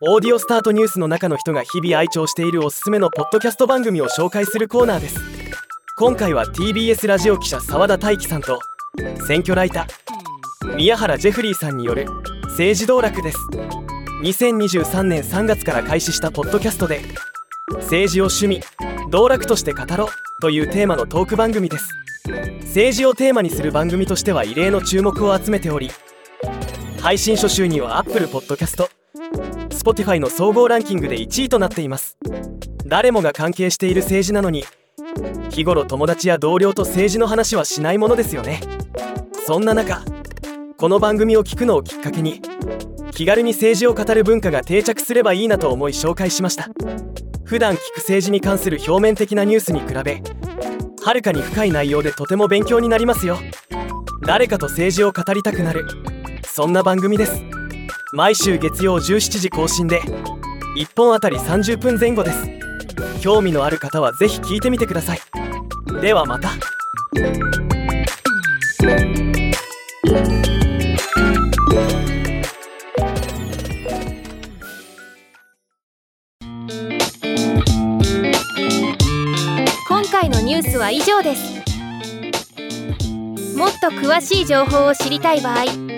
オーディオスタートニュースの中の人が日々愛聴しているおすすめのポッドキャスト番組を紹介するコーナーです。今回は TBS ラジオ記者澤田大樹さんと選挙ライター。宮原ジェフリーさんによる政治道楽です。2023年3月から開始したポッドキャストで政治を趣味道楽として語ろうというテーマのトーク番組です。政治をテーマにする番組としては異例の注目を集めており配信初週には Apple Podcast Spotify の総合ランキングで1位となっています。誰もが関係している政治なのに日頃友達や同僚と政治の話はしないものですよね。そんな中この番組を聞くのをきっかけに気軽に政治を語る文化が定着すればいいなと思い紹介しました。普段聞く政治に関する表面的なニュースに比べはるかに深い内容でとても勉強になりますよ。誰かと政治を語りたくなる。そんな番組です。毎週月曜17時更新で1本あたり30分前後です。興味のある方はぜひ聞いてみてください。ではまた。今回のニュースは以上です。もっと詳しい情報を知りたい場合「